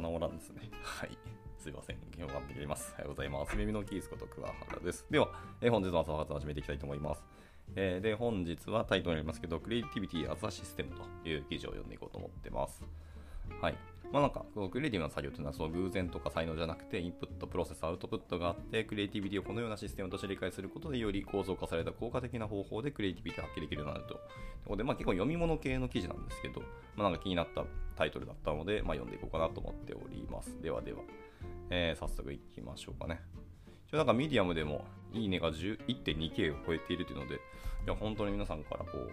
が治らんですね。はい。すいません。今日頑張ってきます。おはようございます。耳のキースこと桑原です。では、えー本日の朝活始めていきたいと思います。えーで、本日はタイトルにありますけど、クリエイティビティアザシステムという記事を読んでいこうと思ってます。はい。まあなんか、このクリエイティブな作業というのはその偶然とか才能じゃなくて、インプット、プロセス、アウトプットがあって、クリエイティビティをこのようなシステムとして理解することで、より構造化された効果的な方法でクリエイティビティを発揮できるようになると。というこで、まあ結構読み物系の記事なんですけど、まあなんか気になったタイトルだったので、まあ読んでいこうかなと思っております。ではでは、えー早速いきましょうかね。一応なんかミディアムでもいいねが 11.2K を超えているというので、いや本当に皆さんからこう、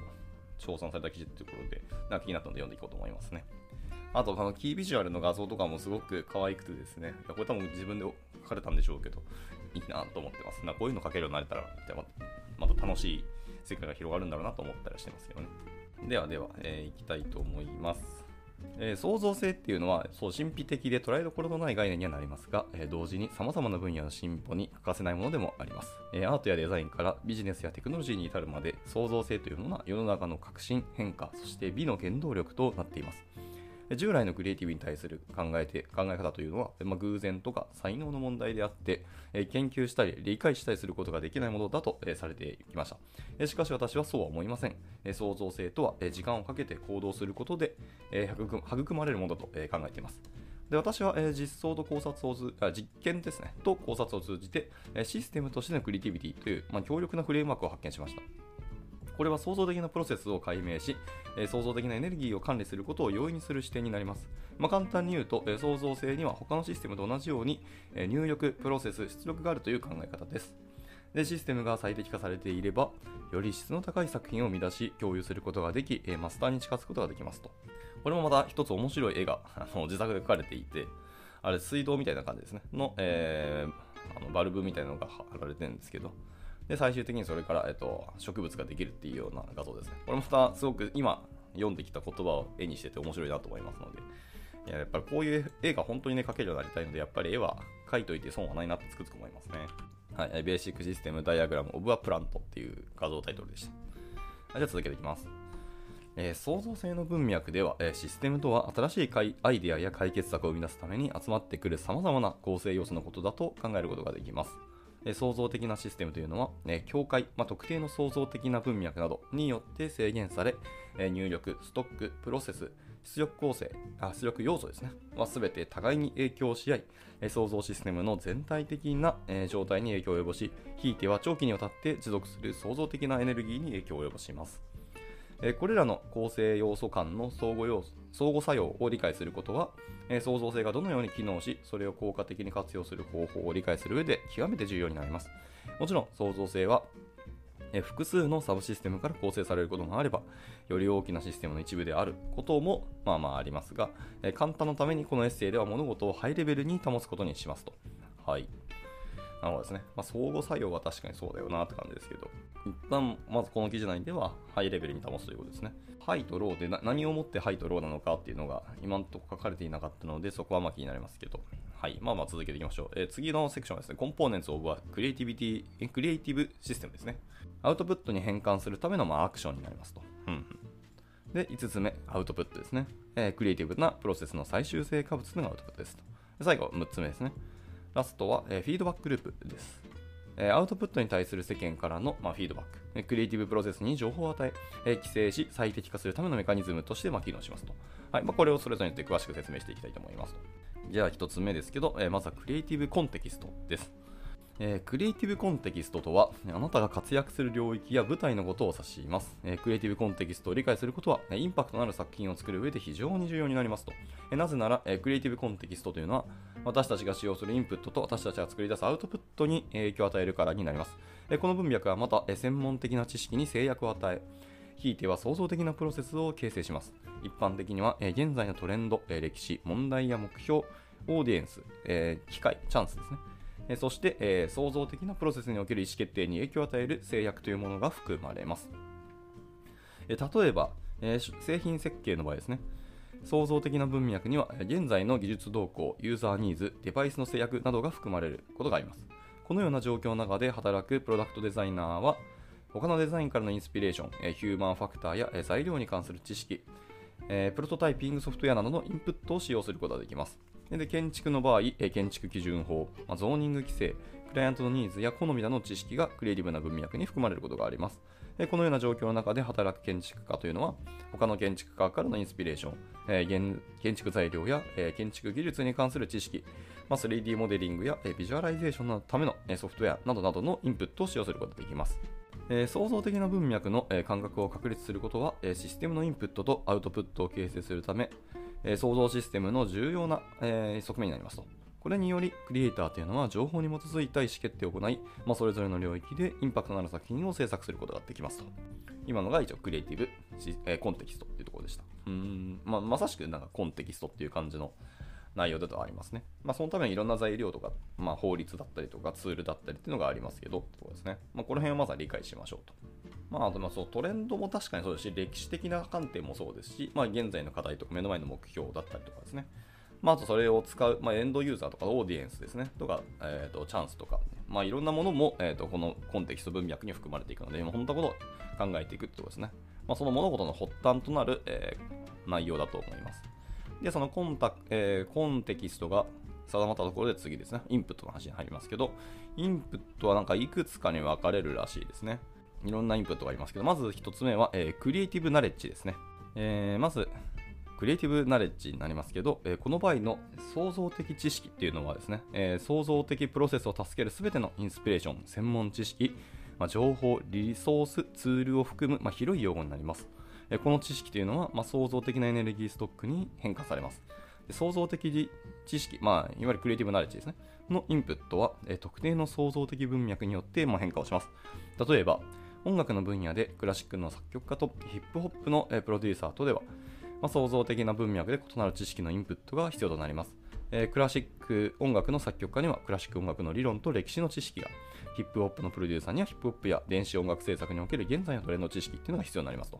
称賛された記事ということで、なんか気になったので読んでいこうと思いますね。あと、このキービジュアルの画像とかもすごく可愛くてですね、いやこれ多分自分で書かれたんでしょうけど、いいなと思ってます。なこういうの書けるようになれたら、また楽しい世界が広がるんだろうなと思ったりしてますけどね。ではでは、えーいきたいと思います。えー創造性っていうのはそう神秘的で捉えどころのない概念にはなりますが、えー同時に様々な分野の進歩に欠かせないものでもあります、えーアートやデザインからビジネスやテクノロジーに至るまで創造性というものは世の中の革新変化そして美の原動力となっています従来のクリエイティブに対する考えて考え方というのは、まあ、偶然とか才能の問題であって、え研究したり理解したりすることができないものだと、えされてきましたえしかし私はそうは思いません。え創造性とは、え時間をかけて行動することで、え育育まれるものだと、え考えています。で私は、え実装と考察をずあ実験ですねと考察を通じて、えシステムとしてのクリエイティビティという、まあ、強力なフレームワークを発見しました。これは創造的なプロセスを解明し、え創造的なエネルギーを管理することを容易にする視点になります。まあ、簡単に言うと、え創造性には他のシステムと同じように、え入力、プロセス、出力があるという考え方です。でシステムが最適化されていれば、より質の高い作品を生み出し、共有することができ、えマスターに近づくことができますと。これもまた一つ面白い絵があの自作で描かれていて、あれ水道みたいな感じですね。の、えーあのバルブみたいなのが貼られてるんですけど、で、最終的にそれから、えっと、植物ができるっていうような画像ですね。これもまたすごく今読んできた言葉を絵にしてて面白いなと思いますので、いややっぱりこういう絵が本当にね描けるようになりたいので、やっぱり絵は描いといて損はないなってつくづく思いますね。はい、ベーシックシステムダイアグラムオブアプラントっていう画像タイトルでした。じゃあ続けていきます。えー創造性の文脈では、えーシステムとは新しいかいアイデアや解決策を生み出すために集まってくる様々な構成要素のことだと考えることができます。創造的なシステムというのは、境界、まあ、特定の創造的な文脈などによって制限され、入力、ストック、プロセス、出力構成、あ出力要素ですね、は全て互いに影響し合い、創造システムの全体的な、状態に影響を及ぼし、ひいては長期にわたって持続する創造的なエネルギーに影響を及ぼします。えこれらの構成要素間の相互要素相互作用を理解することは、え創造性がどのように機能し、それを効果的に活用する方法を理解する上で極めて重要になります。もちろん創造性は、え複数のサブシステムから構成されることもあれば、より大きなシステムの一部であることもまあまあありますが、え簡単のためにこのエッセイでは物事をハイレベルに保つことにしますと。はい。なるほどですね。まあ、相互作用は確かにそうだよなって感じですけど、一旦まずこの記事内ではハイレベルに保つということですね。ハイとローで何をもってハイとローなのかっていうのが今のとこ書かれていなかったので、そこはまあ気になりますけど、はい。まあまあ続けていきましょう。えー次のセクションはですね、コンポーネンツオブはクリエイティビティ、クリエイティブシステムですね。アウトプットに変換するためのまあアクションになりますと。うんで、5つ目、アウトプットですね。えークリエイティブなプロセスの最終成果物のアウトプットですと。最後、6つ目ですね。ラストは、えフィードバックループです。えアウトプットに対する世間からの、ま、フィードバック、えクリエイティブプロセスに情報を与ええ規制し、最適化するためのメカニズムとして、ま、機能しますと。はいま、これをそれぞれによって詳しく説明していきたいと思いますと。じゃあ、1つ目ですけど、えまずはクリエイティブコンテキストです。えークリエイティブコンテキストとは、あなたが活躍する領域や舞台のことを指します。えークリエイティブコンテキストを理解することは、インパクトのある作品を作る上で非常に重要になりますと。えーなぜなら、えクリエイティブコンテキストというのは、私たちが使用するインプットと私たちが作り出すアウトプットに影響を与えるからになります。えこの文脈はまた、え専門的な知識に制約を与え、ひいては創造的なプロセスを形成します。一般的には、え現在のトレンド、え歴史、問題や目標、オーディエンス、え機会、チャンスですね。えそして、え創造的なプロセスにおける意思決定に影響を与える制約というものが含まれます。え例えば、え製品設計の場合ですね。創造的な文脈には、現在の技術動向、ユーザーニーズ、デバイスの制約などが含まれることがあります。このような状況の中で働くプロダクトデザイナーは、他のデザインからのインスピレーション、ヒューマンファクターや、材料に関する知識、プロトタイピングソフトウェアなどのインプットを使用することができます。で建築の場合、建築基準法、まあ、ゾーニング規制、クライアントのニーズや好みなどの知識がクリエイティブな文脈に含まれることがあります。このような状況の中で働く建築家というのは、他の建築家からのインスピレーション、えー、建築材料や、え、建築技術に関する知識、まあ、3D モデリングや、え、ビジュアライゼーションのための、え、ソフトウェアなどなどのインプットを使用することができます。えー、創造的な文脈の、えー、感覚を確立することは、えー、システムのインプットとアウトプットを形成するため、え、創造システムの重要な、え、側面になりますと。これにより、クリエイターというのは情報に基づいた意思決定を行い、まあ、それぞれの領域でインパクトのある作品を制作することができますと。今のが一応クリエイティブ、え、コンテキストっていうところでした。うん、まあ、まさしくなんかコンテキストっていう感じの内容でとありますね。まあ、そのためにいろんな材料とか、まあ、法律だったりとかツールだったりっていうのがありますけど、ってこですね。まあ、この辺をまずは理解しましょうと。まあ、あとまあそうトレンドも確かにそうですし、歴史的な観点もそうですし、まあ、現在の課題とか目の前の目標だったりとかですね。まあ、あとそれを使う、まあ、エンドユーザーとかオーディエンスですね、とか、えーと、チャンスとか、まあ、いろんなものも、えーと、このコンテキスト文脈に含まれていくので、本当のことを考えていくってことですね。まあ、その物事の発端となる、えー、内容だと思います。で、そのコンタ、えー、コンテキストが定まったところで次ですね、インプットの話に入りますけど、インプットはなんかいくつかに分かれるらしいですね。いろんなインプットがありますけど、まず1つ目は、えー、クリエイティブナレッジですね。えー、まず、クリエイティブナレッジになりますけど、えー、この場合の創造的知識っていうのはですね、えー、創造的プロセスを助けるすべてのインスピレーション、専門知識、まあ、情報、リソース、ツールを含む、まあ、広い用語になります。えー、この知識というのは、まあ、創造的なエネルギーストックに変化されます。創造的知識、まあ、いわゆるクリエイティブナレッジですね、のインプットは、え特定の創造的文脈によって、ま変化をします。例えば、音楽の分野でクラシックの作曲家とヒップホップのプロデューサーとでは、まあ、創造的な文脈で異なる知識のインプットが必要となります。えー、クラシック音楽の作曲家にはクラシック音楽の理論と歴史の知識が、ヒップホップのプロデューサーにはヒップホップや電子音楽制作における現在のトレンド知識っていうのが必要になりますと。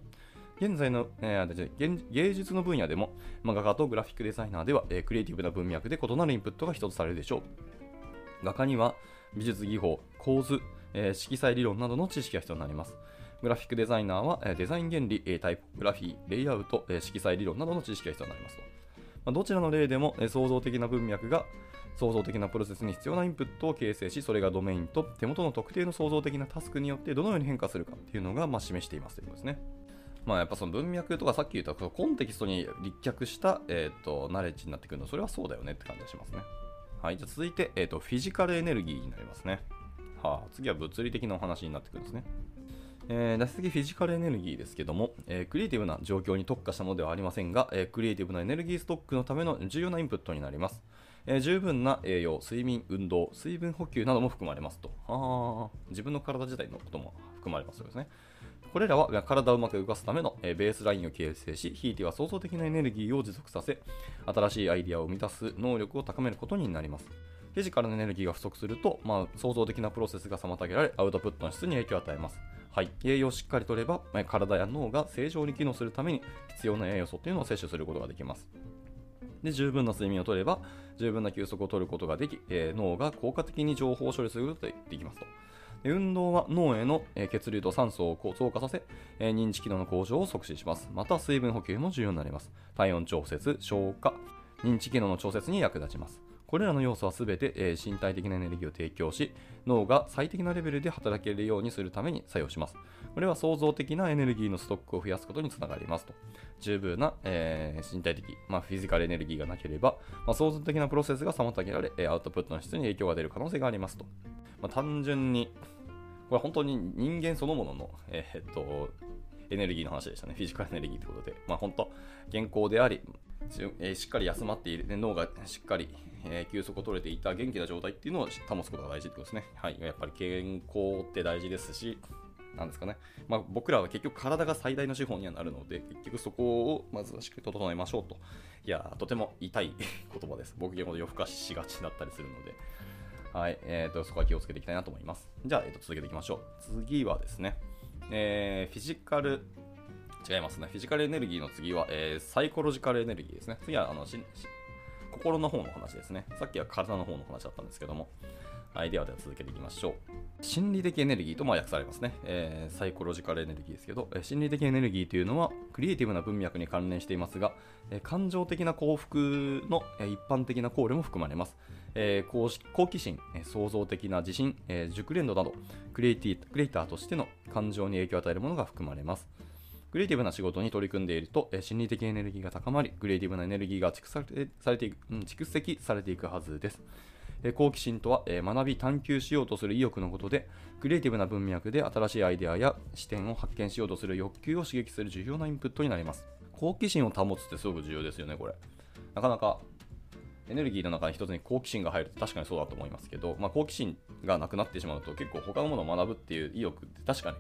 現在の、えー、芸術の分野でも、まあ、画家とグラフィックデザイナーでは、えー、クリエイティブな文脈で異なるインプットが一つされるでしょう。画家には美術技法、構図、え、色彩理論などの知識が必要になります。グラフィックデザイナーはデザイン原理、タイプグラフィー、レイアウト、色彩理論などの知識が必要になりますと。まどちらの例でも創造的な文脈が創造的なプロセスに必要なインプットを形成し、それがドメインと手元の特定の創造的なタスクによってどのように変化するかっていうのがま示していますということですね。まあやっぱその文脈とかさっき言ったコンテキストに立脚した、えーと、ナレッジになってくるのそれはそうだよねって感じがしますね。はい、じゃ続いて、えーと、フィジカルエネルギーになりますね。はあ、次は物理的なお話になってくるんですね。えー、次フィジカルエネルギーですけども、えー、クリエイティブな状況に特化したものではありませんが、えー、クリエイティブなエネルギーストックのための重要なインプットになります。え、十分な栄養、睡眠、運動、水分補給なども含まれますと。あ自分の体自体のことも含まれますですね。これらは体をうまく動かすための、ベースラインを形成し、ひいては創造的なエネルギーを持続させ、新しいアイデアを生み出す能力を高めることになります。フィジカルのエネルギーが不足すると、まあ、創造的なプロセスが妨げられ、アウトプットの質に影響を与えます。はい、栄養をしっかりとれば、体や脳が正常に機能するために必要な栄養素というのを摂取することができます。で十分な睡眠をとれば、十分な休息をとることができ、えー、脳が効果的に情報を処理することができますと。運動は脳への血流と酸素を増加させ、認知機能の向上を促進します。また、水分補給も重要になります。体温調節、消化、認知機能の調節に役立ちます。これらの要素は全て、え、身体的なエネルギーを提供し、脳が最適なレベルで働けるようにするために作用します。これは創造的なエネルギーのストックを増やすことにつながりますと。十分な、えー、身体的、まあ、フィジカルエネルギーがなければ、まあ、創造的なプロセスが妨げられ、アウトプットの質に影響が出る可能性がありますと。まあ、単純に、これ本当に人間そのものの、えー、っと、エネルギーの話でしたね。フィジカルエネルギーということで。まあ本当、健康であり、しっかり休まっている、脳がしっかり、えー、休息を取れていた元気な状態っていうのを保つことが大事ってことですね。はい。やっぱり健康って大事ですし、なんですかね。まあ、僕らは結局体が最大の資本にはなるので、結局そこをまずはしっかり整えましょうと。いや、とても痛い言葉です。僕結構夜更かししがちだったりするので。はい。えっ、ー、と、そこは気をつけていきたいなと思います。じゃあ、えっ、ー、と、続けていきましょう。次はですね、えー、フィジカル違いますね。フィジカルエネルギーの次は、えー、サイコロジカルエネルギーですね。次はあの心の方の話ですね。さっきは体の方の話だったんですけども。はい、ではでは続けていきましょう。心理的エネルギーとま訳されますね、えー、サイコロジカルエネルギーですけど、え、心理的エネルギーというのはクリエイティブな文脈に関連していますが、え、感情的な幸福の、え、一般的な考慮も含まれます。えー、好奇心、え、創造的な自信、えー、熟練度などクリエイティクリエイターとしての感情に影響を与えるものが含まれます。クリエイティブな仕事に取り組んでいると、えー、心理的エネルギーが高まり、クリエイティブなエネルギーが蓄積されていく、うん、蓄積されていくはずです。え好奇心とは、え学び探求しようとする意欲のことでクリエイティブな文脈で新しいアイデアや視点を発見しようとする欲求を刺激する重要なインプットになります好奇心を保つってすごく重要ですよねこれなかなかエネルギーの中に一つに好奇心が入ると確かにそうだと思いますけど、まあ、好奇心がなくなってしまうと結構他のものを学ぶっていう意欲って確かに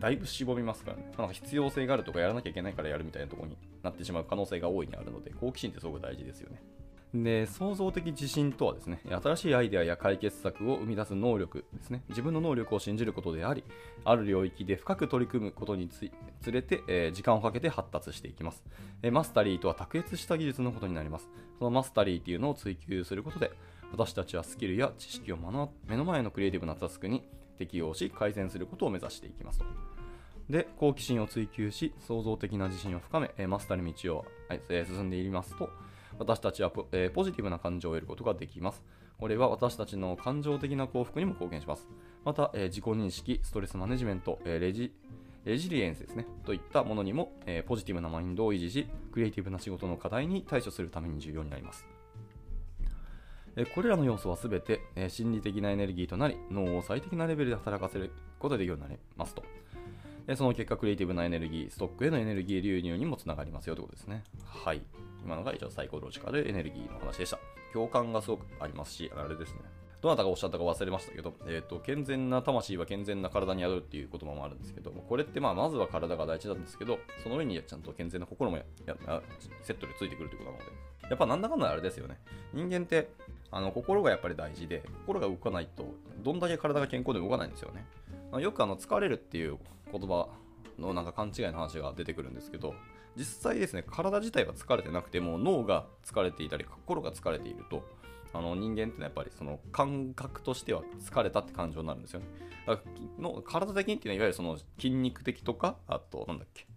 だいぶ絞りますからね。なんか必要性があるとかやらなきゃいけないからやるみたいなとこになってしまう可能性が大いにあるので、好奇心ってすごく大事ですよね。で創造的自信とはですね新しいアイデアや解決策を生み出す能力ですね。自分の能力を信じることでありある領域で深く取り組むことにつれて、えー、時間をかけて発達していきます、えー、マスタリーとは卓越した技術のことになります。そのマスタリーというのを追求することで私たちはスキルや知識を目の前のクリエイティブなタスクに適用し改善することを目指していきますと。で好奇心を追求し創造的な自信を深めマスターの道を進んでいりますと私たちはポ,、えー、ポジティブな感情を得ることができます。これは私たちの感情的な幸福にも貢献します。また、えー、自己認識、ストレスマネジメント、えー、レジレジリエンスですね、といったものにも、え、ポジティブなマインドを維持し、クリエイティブな仕事の課題に対処するために重要になります。えこれらの要素はすべて、え心理的なエネルギーとなり、脳を最適なレベルで働かせることができるようになりますと。その結果、クリエイティブなエネルギー、ストックへのエネルギー流入にもつながりますよということですね。はい。今のが一応サイコロジカルエネルギーの話でした。共感がすごくありますし、あれですね。どなたがおっしゃったか忘れましたけど、えーと、健全な魂は健全な体に宿るっていう言葉もあるんですけど、これってまあまずは体が大事なんですけど、その上にちゃんと健全な心もセットでついてくるということなので、やっぱなんだかんだあれですよね。人間ってあの心がやっぱり大事で、心が動かないと、どんだけ体が健康で動かないんですよね。まよくあの疲れるっていう言葉のなんか勘違いの話が出てくるんですけど、実際ですね、体自体は疲れてなくても脳が疲れていたり、心が疲れていると、あの人間ってのはやっぱりその感覚としては疲れたって感情になるんですよね。だからの体的にっていうのはいわゆるその筋肉的とか、あとなんだっけ、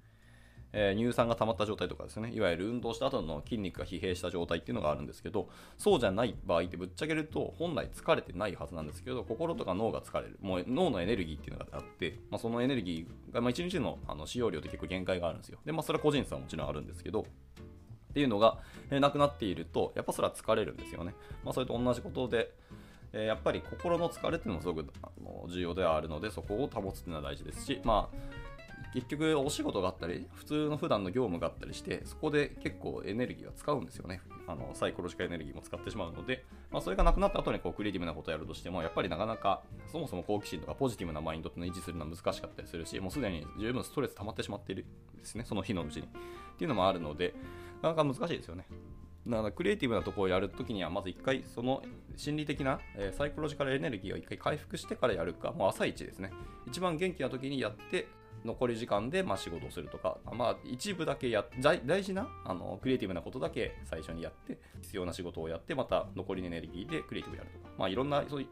えー、乳酸が溜まった状態とかですね、いわゆる運動した後の筋肉が疲弊した状態っていうのがあるんですけど、そうじゃない場合ってぶっちゃけると、本来疲れてないはずなんですけど、心とか脳が疲れる。もう脳のエネルギーっていうのがあって、まあ、そのエネルギーが、まあ、1日のあの使用量って結構限界があるんですよ。で、まあ、それは個人差はもちろんあるんですけど、っていうのが、えー、なくなっていると、やっぱそれは疲れるんですよね。まあ、それと同じことで、え、やっぱり心の疲れっていうのもすごくあの重要ではあるので、そこを保つっていうのは大事ですし、まあ、結局お仕事があったり、普通の普段の業務があったりして、そこで結構エネルギーは使うんですよね。あのサイコロジカルエネルギーも使ってしまうので、まあ、それがなくなった後にこうクリエイティブなことをやるとしても、やっぱりなかなかそもそも好奇心とかポジティブなマインドっていうのを維持するのは難しかったりするし、もうすでに十分ストレス溜まってしまっているんですね、その日のうちに。っていうのもあるので、なかなか難しいですよね。だからクリエイティブなところをやるときには、まず一回その心理的な、え、サイコロジカルエネルギーを一回回復してからやるか、もう朝一ですね。一番元気な時にやって、残り時間でま仕事をするとか、まあ、一部だけや大事なあのクリエイティブなことだけ最初にやって必要な仕事をやってまた残りのエネルギーでクリエイティブやるとか、まあ、いろんなそういう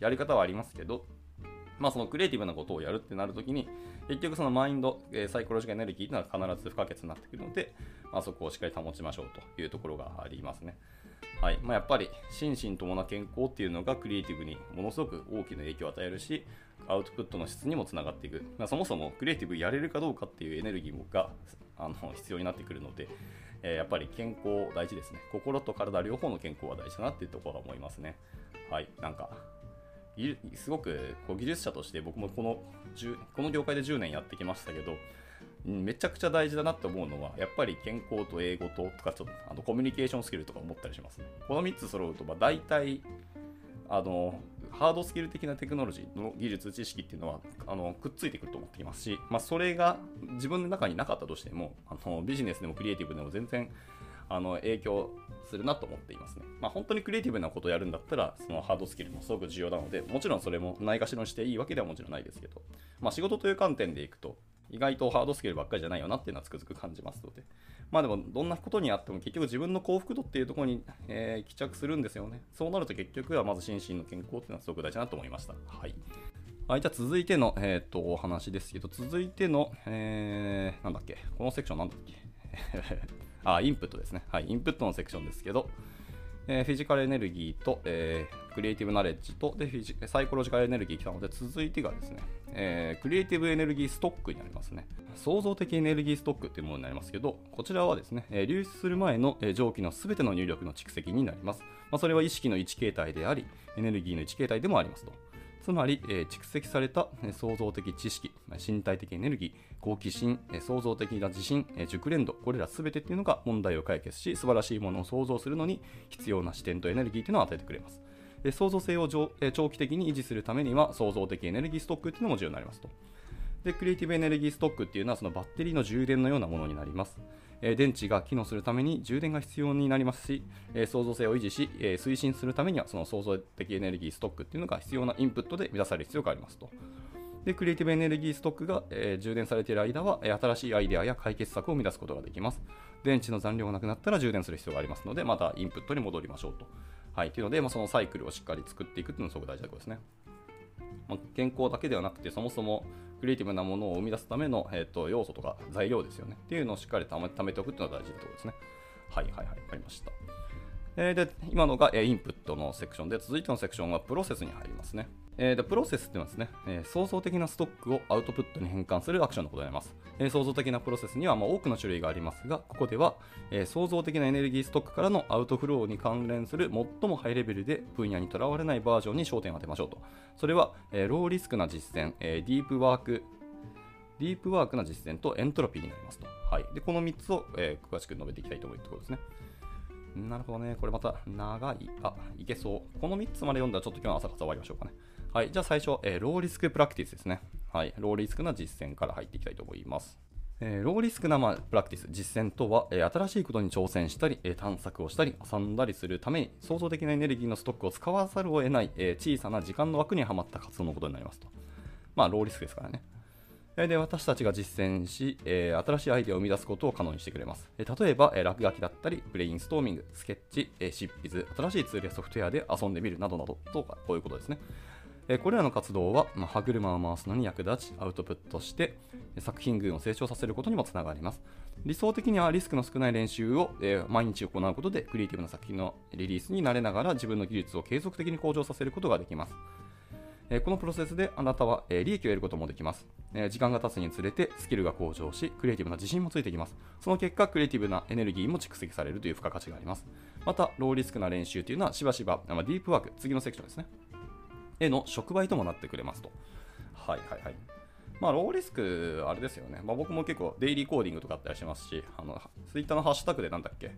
やり方はありますけど、まあ、そのクリエイティブなことをやるってなるときに結局そのマインド、えサイコロジカルエネルギーというのは必ず不可欠になってくるので、まあ、そこをしっかり保ちましょうというところがありますね。はいまあ、やっぱり心身ともな健康っていうのがクリエイティブにものすごく大きな影響を与えるしアウトプットの質にもつながっていく、まあ、そもそもクリエイティブやれるかどうかっていうエネルギーがあの必要になってくるので、えー、やっぱり健康大事ですね。心と体両方の健康は大事だなっていうところは思いますね。はい。なんかすごくこう技術者として僕もこのこの業界で10年やってきましたけどめちゃくちゃ大事だなって思うのは、やっぱり健康と英語ととか、ちょっとあのコミュニケーションスキルとか思ったりしますね。この3つ揃うと、まあ、大体、あの、ハードスキル的なテクノロジーの技術、知識っていうのはあのくっついてくると思っていますし、まあ、それが自分の中になかったとしても、あのビジネスでもクリエイティブでも全然あの影響するなと思っていますね。まあ、本当にクリエイティブなことをやるんだったら、そのハードスキルもすごく重要なので、もちろんそれもないがしろにしていいわけではもちろんないですけど、まあ、仕事という観点でいくと、意外とハードスケールばっかりじゃないよなっていうのはつくづく感じますので。まあでも、どんなことにあっても結局自分の幸福度っていうところに、えー、帰着するんですよね。そうなると結局はまず心身の健康っていうのはすごく大事だなと思いました。はい。はい、じゃあ続いての、えー、とお話ですけど、続いての、えー、なんだっけ、このセクションなんだっけ？あ、インプットですね。はい、インプットのセクションですけど、えー、フィジカルエネルギーと、えー、クリエイティブナレッジとでフィジサイコロジカルエネルギー来たので続いてがですね、えー、クリエイティブエネルギーストックになりますね。創造的エネルギーストックというものになりますけどこちらはですね、え、流出する前の、えー、蒸気の全ての入力の蓄積になります、まあ、それは意識の1形態でありエネルギーの1形態でもありますと。つまり、えー、蓄積された、創造的知識、身体的エネルギー、好奇心、創造的な自信、熟練度、これら全てっていうのが問題を解決し、素晴らしいものを創造するのに必要な視点とエネルギーというのを与えてくれます。で創造性を長期的に維持するためには創造的エネルギーストックっていうのも重要になりますと。で、クリエイティブエネルギーストックっていうのはそのバッテリーの充電のようなものになります。え電池が機能するために充電が必要になりますし、え創造性を維持し、え推進するためにはその創造的エネルギーストックっていうのが必要なインプットで満たされる必要がありますと。で、クリエイティブエネルギーストックが、えー、充電されている間は、え、新しいアイデアや解決策を生み出すことができます。電池の残量がなくなったら充電する必要がありますので、またインプットに戻りましょうと。はい、というので、まあ、そのサイクルをしっかり作っていくというのがすごく大事なことですね。まあ、健康だけではなくて、そもそもクリエイティブなものを生み出すための、えーと、要素とか材料ですよね。っていうのをしっかり貯めておくっていうのが大事なところですね。はいはいはい、わかりました。えー、で今のが、え、インプットのセクションで、続いてのセクションはプロセスに入りますね。えー、でプロセスっていうのはですね、えー、創造的なストックをアウトプットに変換するアクションのことになります。えー、創造的なプロセスにはま多くの種類がありますが、ここでは、え、創造的なエネルギーストックからのアウトフローに関連する最もハイレベルで分野にとらわれないバージョンに焦点を当てましょうと。それは、え、ローリスクな実践、え、ディープワーク、ディープワークな実践とエントロピーになりますと。はい、でこの3つを、え、詳しく述べていきたいと思うところですね。なるほどね。これまた長い。あ、いけそう。この3つまで読んだらちょっと今日の朝方終わりましょうかね。はい、じゃあ最初、えー、ローリスクプラクティスですね。はい、ローリスクな実践から入っていきたいと思います。えー、ローリスクな、ま、プラクティス、実践とは、えー、新しいことに挑戦したり、えー、探索をしたり、遊んだりするために、創造的なエネルギーのストックを使わざるを得ない、え小さな時間の枠にはまった活動のことになりますと。まあ、ローリスクですからね。で私たちが実践し、えー、新しいアイデアを生み出すことを可能にしてくれます。例えば、え、落書きだったり、ブレインストーミング、スケッチ、え執筆、新しいツールやソフトウェアで遊んでみるなどなどと、こういうことですね。えこれらの活動は、まあ、歯車を回すのに役立ち、アウトプットして、作品群を成長させることにもつながります。理想的にはリスクの少ない練習を、え毎日行うことで、クリエイティブな作品のリリースになれながら、自分の技術を継続的に向上させることができます。えこのプロセスであなたは、え利益を得ることもできます、え時間が経つにつれてスキルが向上し、クリエイティブな自信もついてきます。その結果、クリエイティブなエネルギーも蓄積されるという付加価値があります。また、ローリスクな練習というのはしばしば、まディープワーク、次のセクションですね。への触媒ともなってくれますと。はいはいはい。まあ、ローリスク、あれですよね。まあ、僕も結構デイリーコーディングとかあったりしますし、あの、ツイッターのハッシュタグでなんだっけ、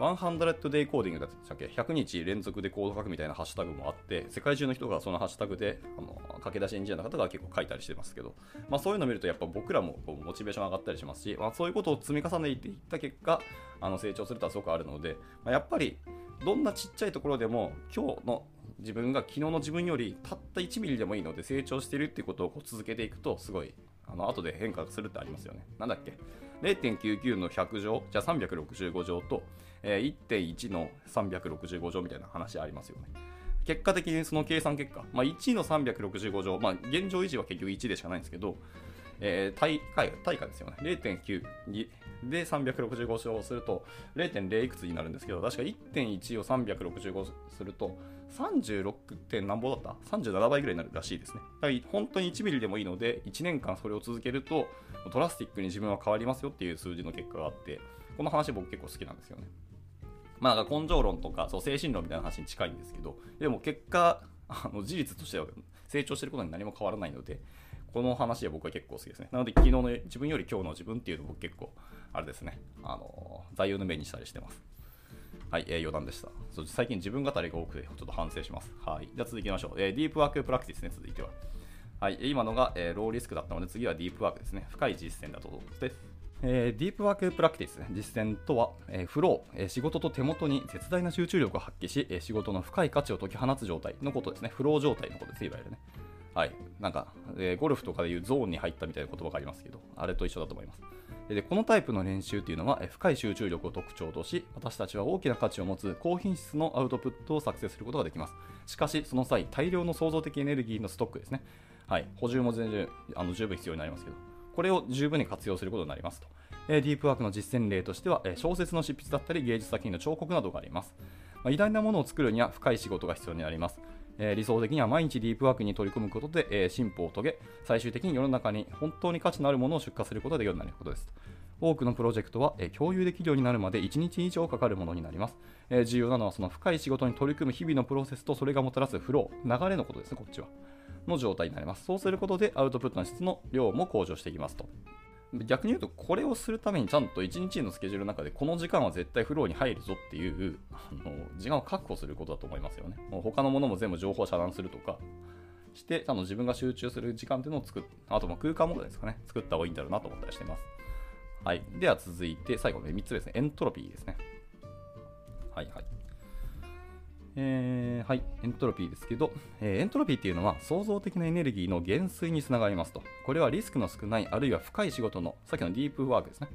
100 day コーディングだったっけ ?100 日連続でコード書くみたいなハッシュタグもあって、世界中の人がそのハッシュタグで、あの駆け出しエンジニアの方が結構書いたりしてますけど、まあ、そういうのを見るとやっぱ僕らもこうモチベーション上がったりしますし、まあ、そういうことを積み重ねていった結果、あの成長するとはすごくあるので、まあ、やっぱりどんなちっちゃいところでも今日の自分が昨日の自分よりたった1ミリでもいいので成長してるっていうことをこう続けていくとすごいあの後で変化するってありますよね。なんだっけ ?0.99 の100乗、じゃあ365乗と、えー、1.1の365乗みたいな話ありますよね。結果的にその計算結果、まあ、1の365乗、まあ、現状維持は結局1でしかないんですけど、えー、対価対価ですよね。0.9で365乗すると0.0いくつになるんですけど、確か1.1を365すると 36. 点何ぼだった ?37 倍ぐらいになるらしいですね。だから本当に1ミリでもいいので、1年間それを続けるとドラスティックに自分は変わりますよっていう数字の結果があって、この話僕結構好きなんですよね。まあなんか、根性論とかそう精神論みたいな話に近いんですけど、でも結果、あの事実としては成長してることに何も変わらないので、この話は僕は結構好きですね。なので、昨日の自分より今日の自分っていうの僕結構、あれですね、あの座右の銘にしたりしてます。はい、えー、余談でした。そ最近自分語りが多くて、ちょっと反省します。はい。じゃあ続きましょう。えー、ディープワークプラクティスね、続いては。はい、今のが、えー、ローリスクだったので、次はディープワークですね。深い実践だとです。えー、ディープワークプラクティス、実践とは、えー、フロー、えー、仕事と手元に絶大な集中力を発揮し、えー、仕事の深い価値を解き放つ状態のことですね。フロー状態のことです、いわゆるね。はい。なんか、えーゴルフとかでいうゾーンに入ったみたいな言葉がありますけど、あれと一緒だと思います。でこのタイプの練習っていうのは深い集中力を特徴とし私たちは大きな価値を持つ高品質のアウトプットを作成することができます。しかしその際大量の創造的エネルギーのストックですね。はい。補充も全然あの十分必要になりますけど。これを十分に活用することになりますと、えーディープワークの実践例としては、えー小説の執筆だったり芸術作品の彫刻などがあります、まあ偉大なものを作るには深い仕事が必要になります。えー理想的には毎日ディープワークに取り組むことで、えー進歩を遂げ、最終的に世の中に本当に価値のあるものを出荷することができるようになることです。多くのプロジェクトは、えー共有できるようになるまで1日以上かかるものになります、え重要なのはその深い仕事に取り組む日々のプロセスとそれがもたらすフロー、流れのことですね、こっちは。の状態になります。そうすることでアウトプットの質の量も向上していきますと。逆に言うと、これをするためにちゃんと1日のスケジュールの中で、この時間は絶対フローに入るぞっていうあの時間を確保することだと思いますよね。もう他のものも全部情報を遮断するとかして、ちゃんと自分が集中する時間っていうのを作っあとも空間もですかね、作った方がいいんだろうなと思ったりしてます。はい。では続いて、最後の3つ目ですね。エントロピーですね。はいはい。えーはい、エントロピーですけど、えーエントロピーっていうのは創造的なエネルギーの減衰につながりますと。これはリスクの少ない、あるいは深い仕事の、さっきのディープワークですね、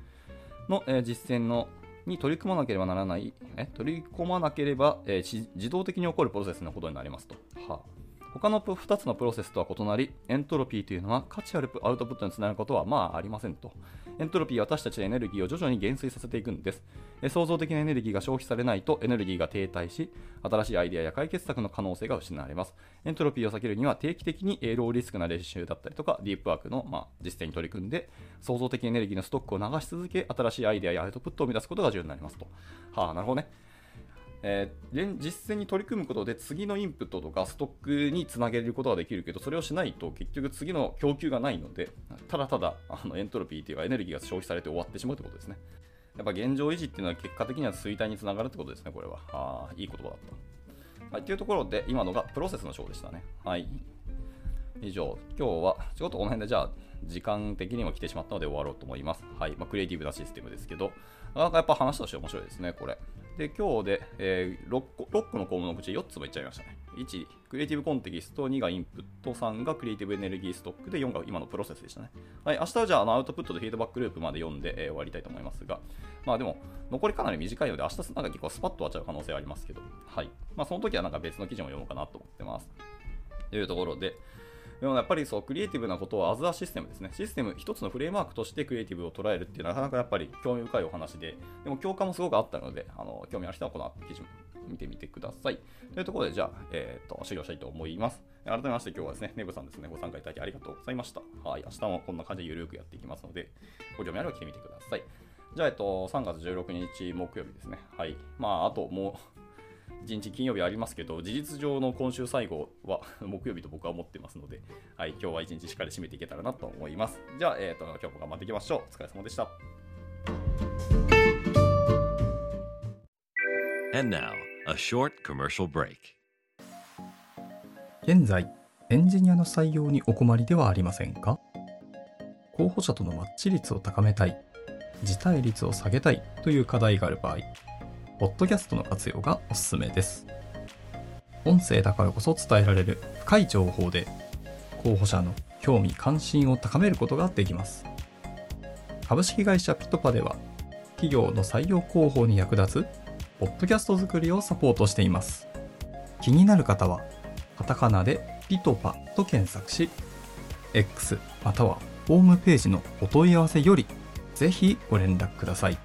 の、えー実践のに取り組まなければならない、え取り込まなければ、えー自動的に起こるプロセスのことになりますと。はあ他の2つのプロセスとは異なり、エントロピーというのは価値あるアウトプットにつながることはまあありませんと。エントロピーは私たちのエネルギーを徐々に減衰させていくんです。創造的なエネルギーが消費されないとエネルギーが停滞し、新しいアイデアや解決策の可能性が失われます。エントロピーを避けるには定期的にえーローリスクな練習だったりとか、ディープワークの、まあ、実践に取り組んで、創造的エネルギーのストックを流し続け、新しいアイデアやアウトプットを生み出すことが重要になりますと。はあ、なるほどね。えー実践に取り組むことで次のインプットとかストックにつなげることができるけどそれをしないと結局次の供給がないのでただただあのエントロピーというかエネルギーが消費されて終わってしまうということですねやっぱ現状維持っていうのは結果的には衰退につながるってことですねこれはあーいい言葉だったはいというところで今のがプロセスの章でしたねはい以上、今日はちょっとこの辺でじゃあ時間的にも来てしまったので終わろうと思います。はい。まあ、クリエイティブなシステムですけど、なかなかやっぱ話として面白いですね、これ。で、今日で、えー 6, 個6個の項目のうち4つもいっちゃいましたね。1、クリエイティブコンテキスト、2がインプット、3がクリエイティブエネルギーストックで、4が今のプロセスでしたね。はい。明日はじゃああのアウトプットとフィードバックループまで読んで、えー終わりたいと思いますが、まあでも、残りかなり短いので、明日なんか結構スパッと終わっちゃう可能性はありますけど、はい。まあその時はなんか別の記事も読もうかなと思ってます。というところで、でもやっぱりそうクリエイティブなことをアズアシステムですね。システム、一つのフレームワークとしてクリエイティブを捉えるっていうのはなかなかやっぱり興味深いお話で、でも共感もすごくあったので、あの興味ある人はこの記事も見てみてください。というところで、じゃあ、えー、と終了したいと思います。改めまして今日はですね、ネブさんですね、ご参加いただきありがとうございました。はい、明日もこんな感じでゆるくやっていきますので、ご興味あれば来てみてください。じゃあ、えっと、3月16日木曜日ですね。はい。まあ、あともう、1日金曜日ありますけど、事実上の今週最後は 木曜日と僕は思ってますので、はい、今日は1日しっかり締めていけたらなと思います。じゃあ、えっ、と、今日も頑張っていきましょう。お疲れ様でした。And now, a short commercial break. 現在エンジニアの採用にお困りではありませんか？候補者とのマッチ率を高めたい辞退率を下げたいという課題がある場合ポッドキャストの活用がおすすめです。音声だからこそ伝えられる深い情報で候補者の興味関心を高めることができます。株式会社ピトパでは企業の採用広報に役立つポッドキャスト作りをサポートしています。気になる方はカタカナでピトパと検索し、X またはホームページのお問い合わせよりぜひご連絡ください。